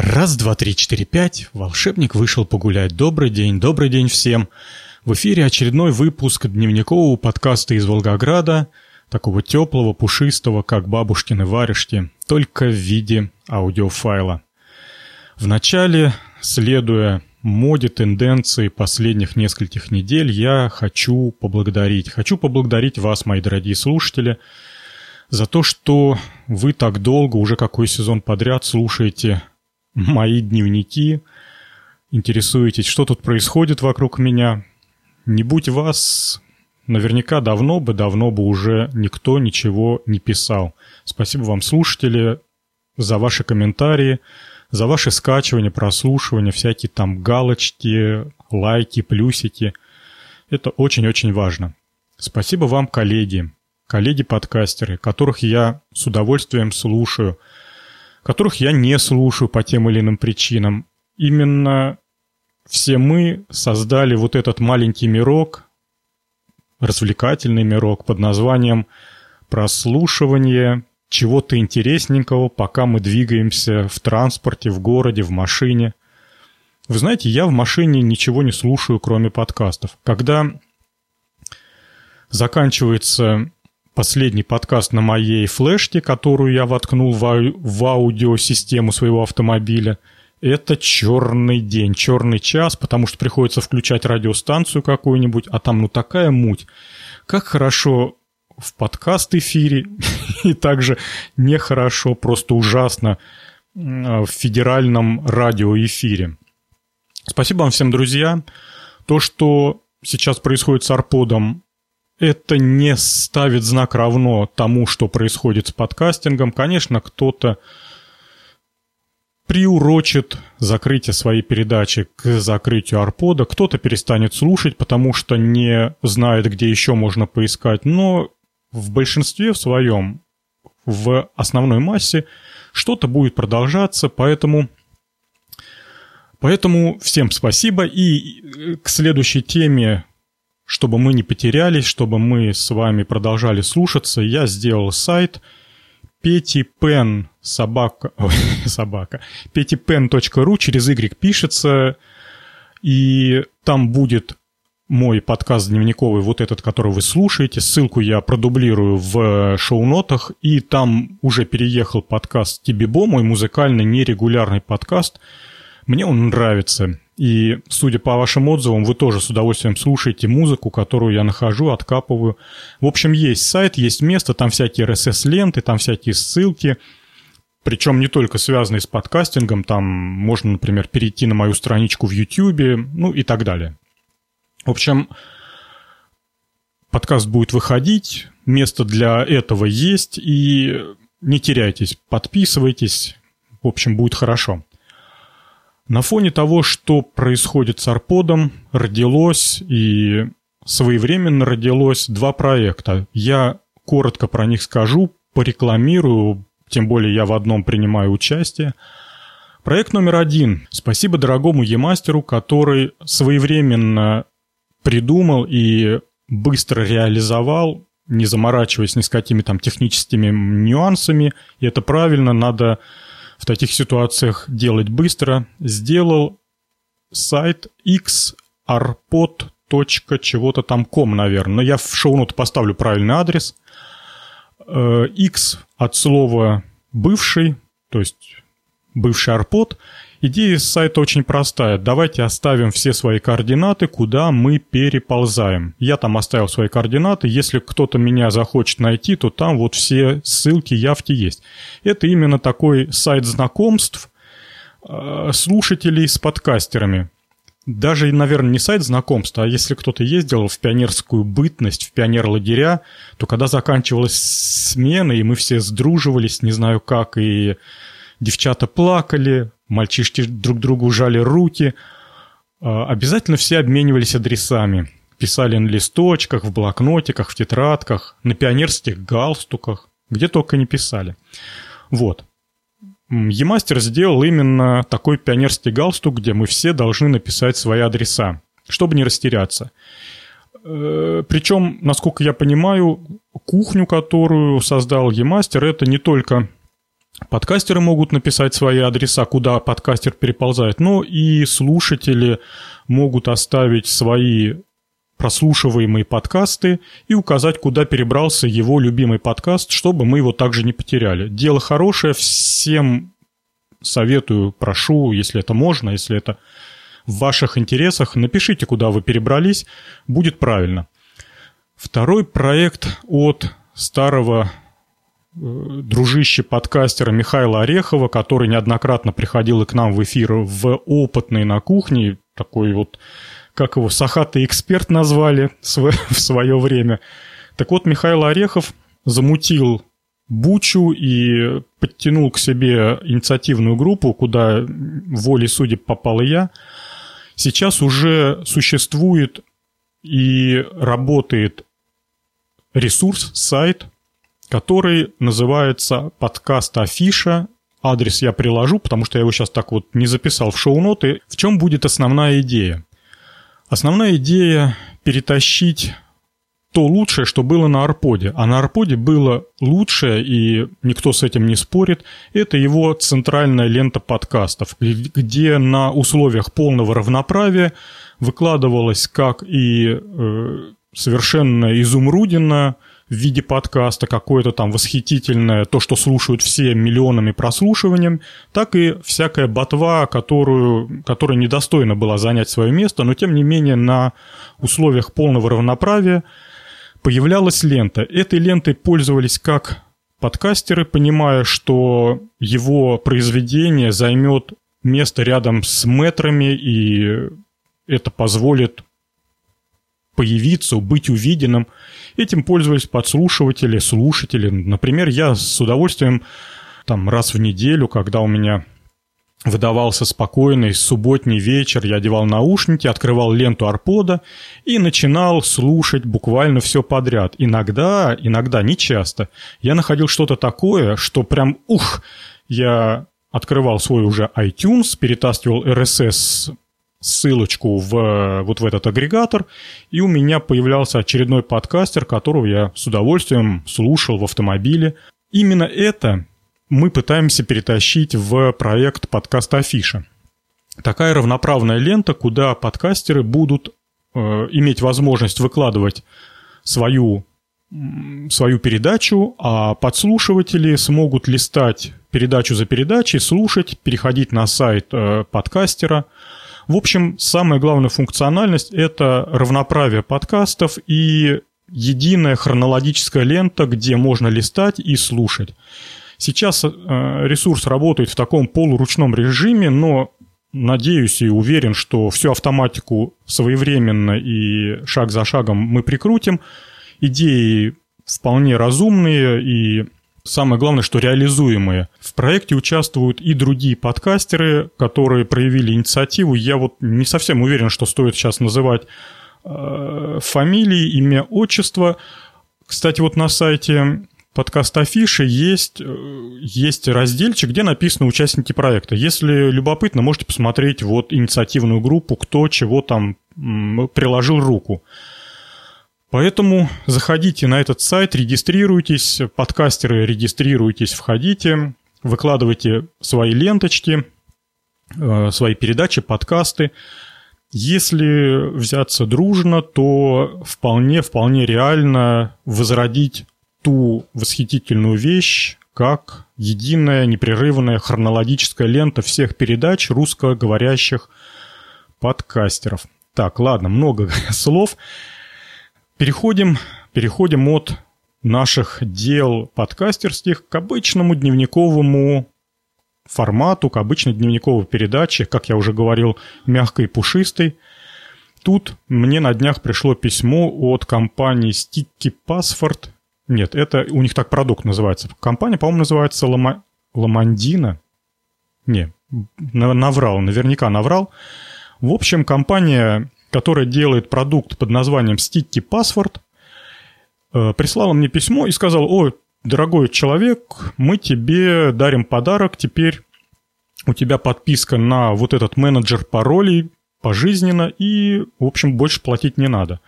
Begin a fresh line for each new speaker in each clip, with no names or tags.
Раз, два, три, четыре, пять. Волшебник вышел погулять. Добрый день, добрый день всем. В эфире очередной выпуск дневникового подкаста из Волгограда, такого теплого, пушистого, как бабушкины варежки, только в виде аудиофайла. Вначале, следуя моде, тенденции последних нескольких недель, я хочу поблагодарить. Хочу поблагодарить вас, мои дорогие слушатели, за то, что вы так долго, уже какой сезон подряд, слушаете мои дневники, интересуетесь, что тут происходит вокруг меня. Не будь вас, наверняка давно бы, давно бы уже никто ничего не писал. Спасибо вам, слушатели, за ваши комментарии, за ваши скачивания, прослушивания, всякие там галочки, лайки, плюсики. Это очень-очень важно. Спасибо вам, коллеги, коллеги-подкастеры, которых я с удовольствием слушаю – которых я не слушаю по тем или иным причинам. Именно все мы создали вот этот маленький мирок, развлекательный мирок под названием прослушивание чего-то интересненького, пока мы двигаемся в транспорте, в городе, в машине. Вы знаете, я в машине ничего не слушаю, кроме подкастов. Когда заканчивается последний подкаст на моей флешке, которую я воткнул в, ау- в аудиосистему своего автомобиля. Это черный день, черный час, потому что приходится включать радиостанцию какую-нибудь, а там ну такая муть. Как хорошо в подкаст-эфире, и также нехорошо, просто ужасно в федеральном радиоэфире. Спасибо вам всем, друзья. То, что сейчас происходит с Арподом, это не ставит знак равно тому, что происходит с подкастингом. Конечно, кто-то приурочит закрытие своей передачи к закрытию арпода, кто-то перестанет слушать, потому что не знает, где еще можно поискать, но в большинстве в своем, в основной массе, что-то будет продолжаться, поэтому Поэтому всем спасибо. И к следующей теме чтобы мы не потерялись, чтобы мы с вами продолжали слушаться, я сделал сайт petipen собака, ой, собака, petipen.ru через Y пишется, и там будет мой подкаст дневниковый, вот этот, который вы слушаете. Ссылку я продублирую в шоу-нотах, и там уже переехал подкаст Тибибо, мой музыкальный нерегулярный подкаст. Мне он нравится. И, судя по вашим отзывам, вы тоже с удовольствием слушаете музыку, которую я нахожу, откапываю. В общем, есть сайт, есть место, там всякие RSS-ленты, там всякие ссылки. Причем не только связанные с подкастингом, там можно, например, перейти на мою страничку в YouTube, ну и так далее. В общем, подкаст будет выходить, место для этого есть, и не теряйтесь, подписывайтесь, в общем, будет хорошо. На фоне того, что происходит с Арподом, родилось и своевременно родилось два проекта. Я коротко про них скажу, порекламирую, тем более я в одном принимаю участие. Проект номер один. Спасибо дорогому емастеру, который своевременно придумал и быстро реализовал, не заморачиваясь ни с какими там техническими нюансами. И это правильно, надо в таких ситуациях делать быстро, сделал сайт xarpod. чего-то там ком, наверное. Но я в шоу-нот поставлю правильный адрес. X э, от слова «бывший», то есть бывший арпод – Идея сайта очень простая. Давайте оставим все свои координаты, куда мы переползаем. Я там оставил свои координаты. Если кто-то меня захочет найти, то там вот все ссылки, явки есть. Это именно такой сайт знакомств э, слушателей с подкастерами. Даже, наверное, не сайт знакомств, а если кто-то ездил в пионерскую бытность, в пионер-лагеря, то когда заканчивалась смена, и мы все сдруживались, не знаю как, и девчата плакали, мальчишки друг другу жали руки. А, обязательно все обменивались адресами. Писали на листочках, в блокнотиках, в тетрадках, на пионерских галстуках, где только не писали. Вот. Емастер сделал именно такой пионерский галстук, где мы все должны написать свои адреса, чтобы не растеряться. Э, Причем, насколько я понимаю, кухню, которую создал Емастер, это не только Подкастеры могут написать свои адреса, куда подкастер переползает, но и слушатели могут оставить свои прослушиваемые подкасты и указать, куда перебрался его любимый подкаст, чтобы мы его также не потеряли. Дело хорошее, всем советую, прошу, если это можно, если это в ваших интересах, напишите, куда вы перебрались, будет правильно. Второй проект от старого дружище подкастера Михаила Орехова, который неоднократно приходил и к нам в эфир в опытной на кухне, такой вот как его, сахатый эксперт назвали в свое время. Так вот, Михаил Орехов замутил Бучу и подтянул к себе инициативную группу, куда волей судеб попал и я. Сейчас уже существует и работает ресурс, сайт, который называется подкаст Афиша. Адрес я приложу, потому что я его сейчас так вот не записал в шоу-ноты. В чем будет основная идея? Основная идея перетащить то лучшее, что было на Арподе. А на Арподе было лучшее, и никто с этим не спорит, это его центральная лента подкастов, где на условиях полного равноправия выкладывалось как и э, совершенно изумрудина, в виде подкаста какое-то там восхитительное, то, что слушают все миллионами прослушиванием, так и всякая ботва, которую, которая недостойна была занять свое место, но тем не менее на условиях полного равноправия появлялась лента. Этой лентой пользовались как подкастеры, понимая, что его произведение займет место рядом с метрами, и это позволит появиться, быть увиденным – Этим пользовались подслушиватели, слушатели. Например, я с удовольствием там раз в неделю, когда у меня выдавался спокойный субботний вечер, я одевал наушники, открывал ленту арпода и начинал слушать буквально все подряд. Иногда, иногда, не часто, я находил что-то такое, что прям, ух, я открывал свой уже iTunes, перетаскивал RSS ссылочку в, вот в этот агрегатор, и у меня появлялся очередной подкастер, которого я с удовольствием слушал в автомобиле. Именно это мы пытаемся перетащить в проект подкаста Афиша. Такая равноправная лента, куда подкастеры будут э, иметь возможность выкладывать свою, свою передачу, а подслушиватели смогут листать передачу за передачей, слушать, переходить на сайт э, подкастера – в общем, самая главная функциональность – это равноправие подкастов и единая хронологическая лента, где можно листать и слушать. Сейчас э, ресурс работает в таком полуручном режиме, но надеюсь и уверен, что всю автоматику своевременно и шаг за шагом мы прикрутим. Идеи вполне разумные и самое главное, что реализуемые. В проекте участвуют и другие подкастеры, которые проявили инициативу. Я вот не совсем уверен, что стоит сейчас называть э, фамилии, имя, отчество. Кстати, вот на сайте подкаст Афиши есть, э, есть разделчик, где написаны участники проекта. Если любопытно, можете посмотреть вот инициативную группу, кто чего там приложил руку. Поэтому заходите на этот сайт, регистрируйтесь, подкастеры регистрируйтесь, входите, выкладывайте свои ленточки, э, свои передачи, подкасты. Если взяться дружно, то вполне, вполне реально возродить ту восхитительную вещь, как единая непрерывная хронологическая лента всех передач русскоговорящих подкастеров. Так, ладно, много слов. Переходим, переходим от наших дел подкастерских к обычному дневниковому формату, к обычной дневниковой передаче, как я уже говорил, мягкой и пушистой. Тут мне на днях пришло письмо от компании Sticky Password. Нет, это у них так продукт называется. Компания, по-моему, называется Лома... Ламандина. Не, наврал, наверняка наврал. В общем, компания которая делает продукт под названием Sticky Password, э, прислала мне письмо и сказала, ой, дорогой человек, мы тебе дарим подарок, теперь у тебя подписка на вот этот менеджер паролей пожизненно, и, в общем, больше платить не надо.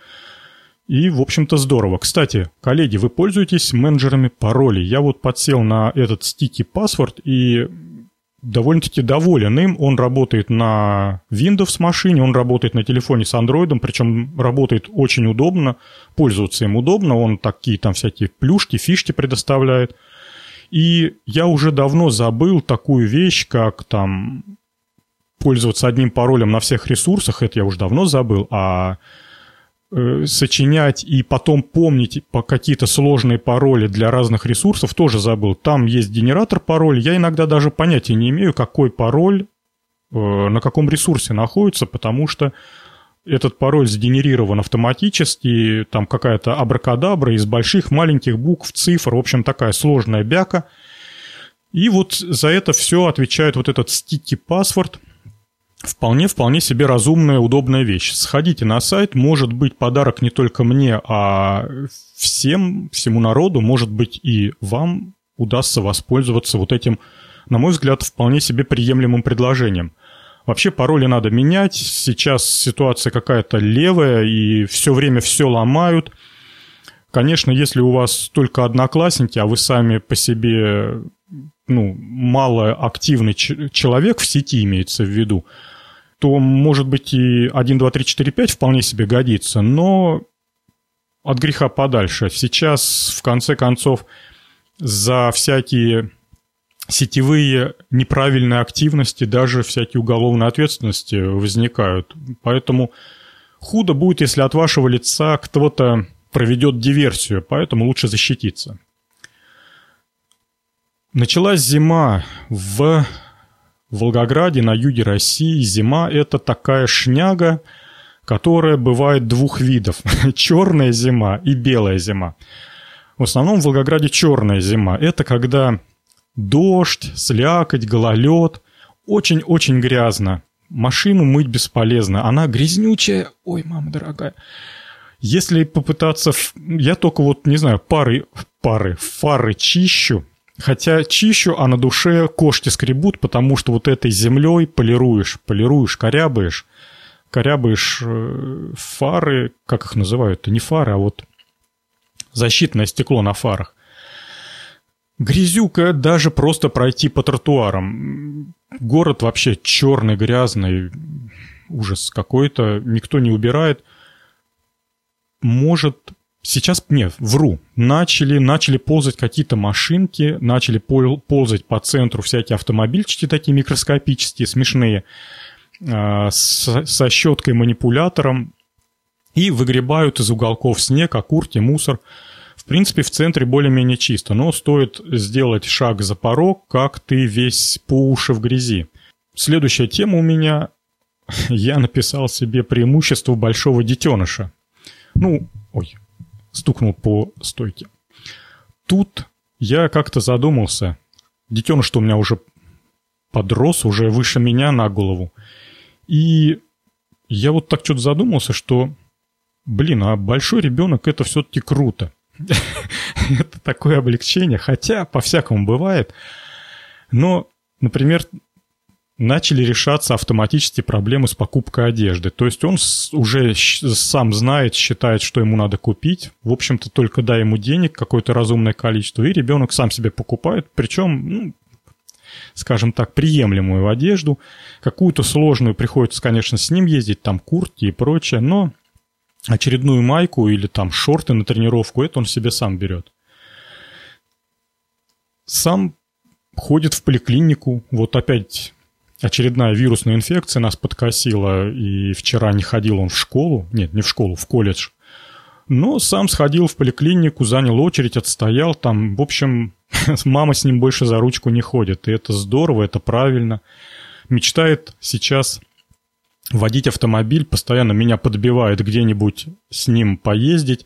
И, в общем-то, здорово. Кстати, коллеги, вы пользуетесь менеджерами паролей? Я вот подсел на этот стики паспорт и довольно-таки доволен им. Он работает на Windows машине, он работает на телефоне с Android, причем работает очень удобно, пользоваться им удобно, он такие там всякие плюшки, фишки предоставляет. И я уже давно забыл такую вещь, как там пользоваться одним паролем на всех ресурсах, это я уже давно забыл, а Э, сочинять и потом помнить по какие-то сложные пароли для разных ресурсов тоже забыл. Там есть генератор пароля. Я иногда даже понятия не имею, какой пароль э, на каком ресурсе находится, потому что этот пароль сгенерирован автоматически, там какая-то абракадабра из больших, маленьких букв, цифр, в общем, такая сложная бяка. И вот за это все отвечает вот этот sticky password – вполне-вполне себе разумная, удобная вещь. Сходите на сайт, может быть подарок не только мне, а всем, всему народу, может быть и вам удастся воспользоваться вот этим, на мой взгляд, вполне себе приемлемым предложением. Вообще пароли надо менять, сейчас ситуация какая-то левая, и все время все ломают. Конечно, если у вас только одноклассники, а вы сами по себе ну, мало активный человек в сети имеется в виду, то, может быть, и 1, 2, 3, 4, 5 вполне себе годится, но от греха подальше. Сейчас, в конце концов, за всякие сетевые неправильные активности, даже всякие уголовные ответственности возникают. Поэтому худо будет, если от вашего лица кто-то проведет диверсию, поэтому лучше защититься. Началась зима в в Волгограде, на юге России, зима – это такая шняга, которая бывает двух видов. черная зима и белая зима. В основном в Волгограде черная зима. Это когда дождь, слякоть, гололед. Очень-очень грязно. Машину мыть бесполезно. Она грязнючая. Ой, мама дорогая. Если попытаться... Я только вот, не знаю, пары, пары, фары чищу, Хотя чищу, а на душе кошки скребут, потому что вот этой землей полируешь, полируешь, корябаешь, корябаешь э, фары, как их называют, не фары, а вот защитное стекло на фарах. Грязюка даже просто пройти по тротуарам. Город вообще черный, грязный, ужас какой-то, никто не убирает. Может Сейчас, нет, вру. Начали, начали ползать какие-то машинки, начали ползать по центру всякие автомобильчики такие микроскопические, смешные, а, со щеткой-манипулятором, и выгребают из уголков снег, окурки, мусор. В принципе, в центре более-менее чисто, но стоит сделать шаг за порог, как ты весь по уши в грязи. Следующая тема у меня. Я написал себе преимущество большого детеныша. Ну, ой, стукнул по стойке. Тут я как-то задумался. Детеныш-то у меня уже подрос, уже выше меня на голову. И я вот так что-то задумался, что, блин, а большой ребенок это все-таки круто. это такое облегчение, хотя по-всякому бывает. Но, например, начали решаться автоматически проблемы с покупкой одежды. То есть он уже сам знает, считает, что ему надо купить. В общем-то, только дай ему денег, какое-то разумное количество, и ребенок сам себе покупает. Причем, ну, скажем так, приемлемую одежду. Какую-то сложную приходится, конечно, с ним ездить, там куртки и прочее, но очередную майку или там шорты на тренировку, это он себе сам берет. Сам ходит в поликлинику, вот опять очередная вирусная инфекция нас подкосила, и вчера не ходил он в школу, нет, не в школу, в колледж. Но сам сходил в поликлинику, занял очередь, отстоял там. В общем, мама с ним больше за ручку не ходит. И это здорово, это правильно. Мечтает сейчас водить автомобиль, постоянно меня подбивает где-нибудь с ним поездить.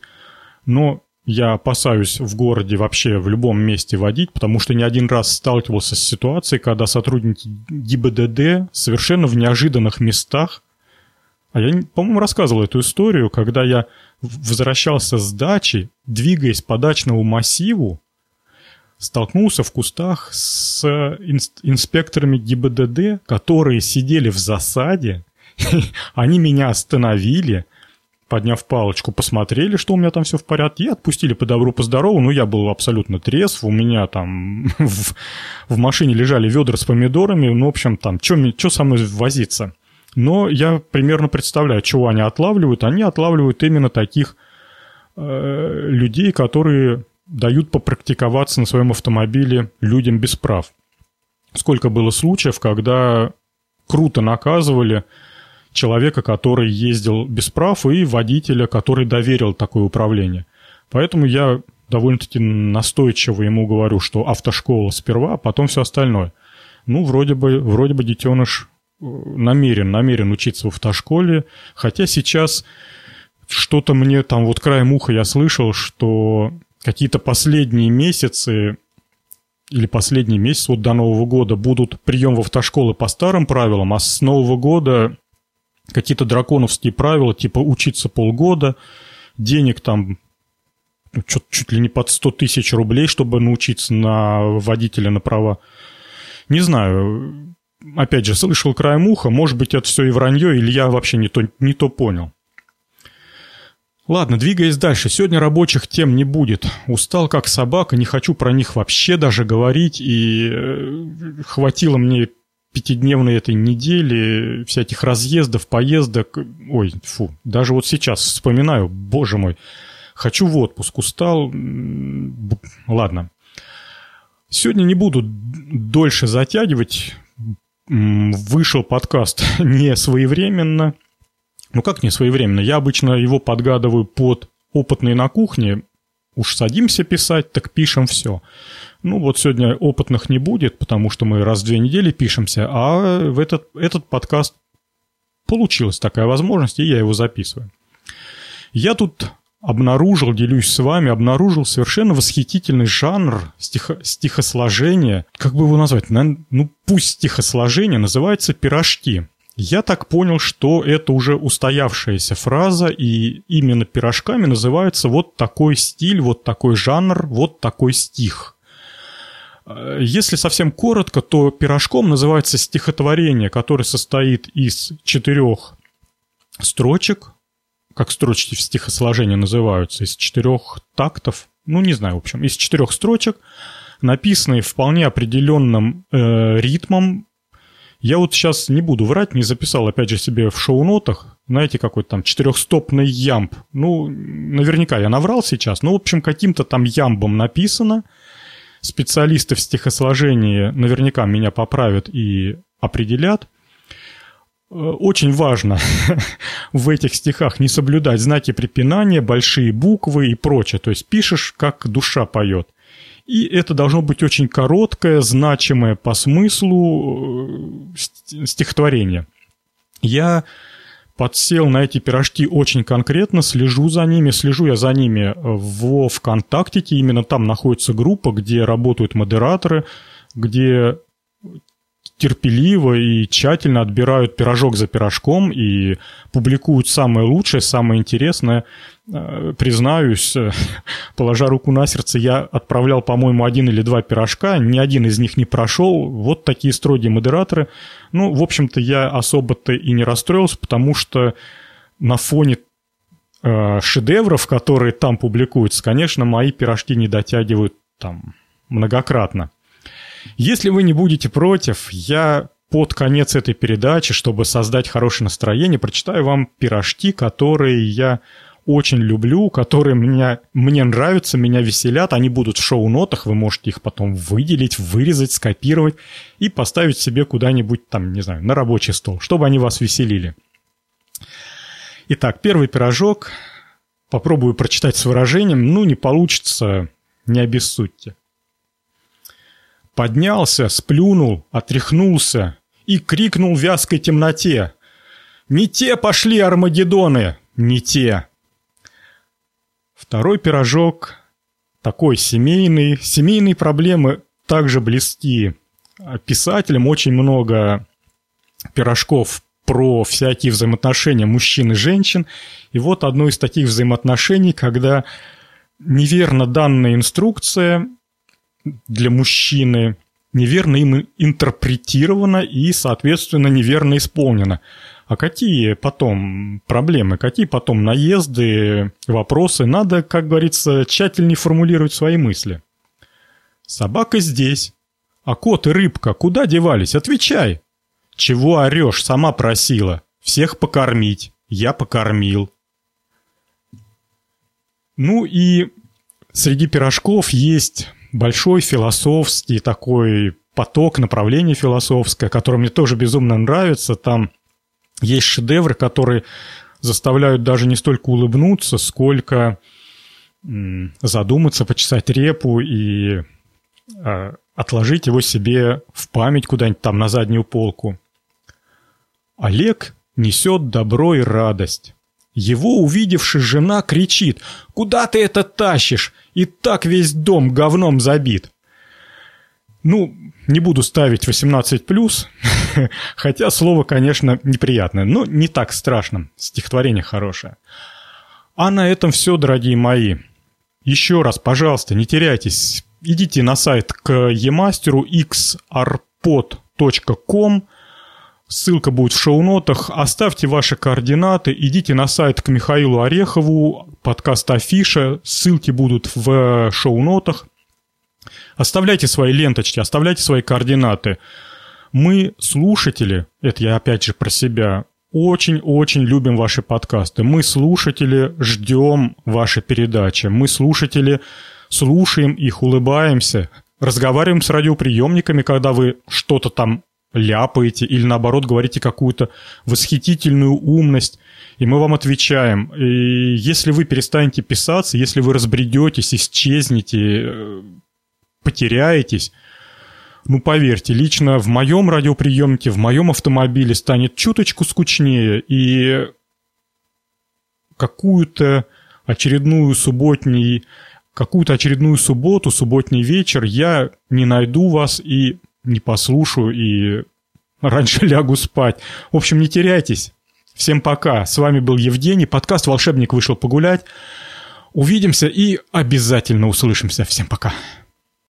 Но я опасаюсь в городе вообще в любом месте водить, потому что не один раз сталкивался с ситуацией, когда сотрудники ГИБДД совершенно в неожиданных местах, а я, по-моему, рассказывал эту историю, когда я возвращался с дачи, двигаясь по дачному массиву, столкнулся в кустах с инспекторами ГИБДД, которые сидели в засаде, они меня остановили – подняв палочку, посмотрели, что у меня там все в порядке, и отпустили по добру, по здорову. Ну, я был абсолютно трезв, у меня там в, в машине лежали ведра с помидорами, ну, в общем, там, что со мной возиться? Но я примерно представляю, чего они отлавливают. Они отлавливают именно таких э, людей, которые дают попрактиковаться на своем автомобиле людям без прав. Сколько было случаев, когда круто наказывали человека, который ездил без прав, и водителя, который доверил такое управление. Поэтому я довольно-таки настойчиво ему говорю, что автошкола сперва, а потом все остальное. Ну, вроде бы, вроде бы детеныш э, намерен, намерен учиться в автошколе, хотя сейчас что-то мне там вот краем уха я слышал, что какие-то последние месяцы или последний месяц вот до Нового года будут прием в автошколы по старым правилам, а с Нового года какие-то драконовские правила, типа учиться полгода, денег там чуть, чуть ли не под 100 тысяч рублей, чтобы научиться на водителя на права. Не знаю, опять же, слышал краем уха, может быть, это все и вранье, или я вообще не то, не то понял. Ладно, двигаясь дальше. Сегодня рабочих тем не будет. Устал как собака, не хочу про них вообще даже говорить. И э, хватило мне пятидневной этой недели, всяких разъездов, поездок. Ой, фу, даже вот сейчас вспоминаю, боже мой, хочу в отпуск, устал. Ладно. Сегодня не буду дольше затягивать. Вышел подкаст не своевременно. Ну как не своевременно? Я обычно его подгадываю под опытные на кухне. Уж садимся писать, так пишем все. Ну вот сегодня опытных не будет, потому что мы раз в две недели пишемся, а в этот, этот подкаст получилась такая возможность, и я его записываю. Я тут обнаружил, делюсь с вами, обнаружил совершенно восхитительный жанр стихо, стихосложения. Как бы его назвать? Ну, пусть стихосложение называется «пирожки». Я так понял, что это уже устоявшаяся фраза, и именно пирожками называется вот такой стиль, вот такой жанр, вот такой стих – Э, если совсем коротко, то пирожком называется стихотворение, которое состоит из четырех строчек, как строчки в стихосложении называются, из четырех тактов, ну, не знаю, в общем, из четырех строчек, написанные вполне определенным э, ритмом. Я вот сейчас не буду врать, не записал, опять же, себе в шоу-нотах, знаете, какой-то там четырехстопный ямб. Ну, наверняка я наврал сейчас, но, в общем, каким-то там ямбом написано – специалисты в стихосложении наверняка меня поправят и определят. Э, очень важно в этих стихах не соблюдать знаки препинания, большие буквы и прочее. То есть пишешь, как душа поет. И это должно быть очень короткое, значимое по смыслу э, стихотворение. Я подсел на эти пирожки очень конкретно, слежу за ними, слежу я за ними во ВКонтакте, именно там находится группа, где работают модераторы, где терпеливо и тщательно отбирают пирожок за пирожком и публикуют самое лучшее, самое интересное. Э, признаюсь, э, положа руку на сердце, я отправлял, по-моему, один или два пирожка, ни один из них не прошел. Вот такие строгие модераторы. Ну, в общем-то, я особо-то и не расстроился, потому что на фоне э, шедевров, которые там публикуются, конечно, мои пирожки не дотягивают там многократно. Если вы не будете против, я под конец этой передачи, чтобы создать хорошее настроение, прочитаю вам пирожки, которые я очень люблю, которые меня, мне нравятся, меня веселят. Они будут в шоу-нотах, вы можете их потом выделить, вырезать, скопировать и поставить себе куда-нибудь там, не знаю, на рабочий стол, чтобы они вас веселили. Итак, первый пирожок. Попробую прочитать с выражением. Ну, не получится, не обессудьте поднялся, сплюнул, отряхнулся и крикнул в вязкой темноте. «Не те пошли Армагеддоны! Не те!» Второй пирожок, такой семейный, семейные проблемы также близки. Писателям очень много пирожков про всякие взаимоотношения мужчин и женщин. И вот одно из таких взаимоотношений, когда неверно данная инструкция для мужчины неверно им интерпретировано и, соответственно, неверно исполнено. А какие потом проблемы, какие потом наезды, вопросы? Надо, как говорится, тщательнее формулировать свои мысли. Собака здесь. А кот и рыбка куда девались? Отвечай. Чего орешь? Сама просила. Всех покормить. Я покормил. Ну и среди пирожков есть большой философский такой поток, направление философское, которое мне тоже безумно нравится. Там есть шедевры, которые заставляют даже не столько улыбнуться, сколько задуматься, почесать репу и э, отложить его себе в память куда-нибудь там на заднюю полку. Олег несет добро и радость. Его увидевши жена кричит «Куда ты это тащишь? И так весь дом говном забит». Ну, не буду ставить 18+, хотя слово, конечно, неприятное, но не так страшно, стихотворение хорошее. А на этом все, дорогие мои. Еще раз, пожалуйста, не теряйтесь, идите на сайт к емастеру xarpod.com, ссылка будет в шоу-нотах, оставьте ваши координаты, идите на сайт к Михаилу Орехову, подкаст Афиша, ссылки будут в шоу-нотах, Оставляйте свои ленточки, оставляйте свои координаты. Мы, слушатели, это я опять же про себя, очень-очень любим ваши подкасты. Мы, слушатели, ждем ваши передачи. Мы, слушатели, слушаем их, улыбаемся, разговариваем с радиоприемниками, когда вы что-то там ляпаете или наоборот говорите какую-то восхитительную умность, и мы вам отвечаем. И если вы перестанете писаться, если вы разбредетесь, исчезнете, потеряетесь. Ну, поверьте, лично в моем радиоприемнике, в моем автомобиле станет чуточку скучнее, и какую-то очередную субботний, какую-то очередную субботу, субботний вечер я не найду вас и не послушаю, и раньше лягу спать. В общем, не теряйтесь. Всем пока. С вами был Евгений. Подкаст «Волшебник» вышел погулять. Увидимся и обязательно услышимся. Всем пока.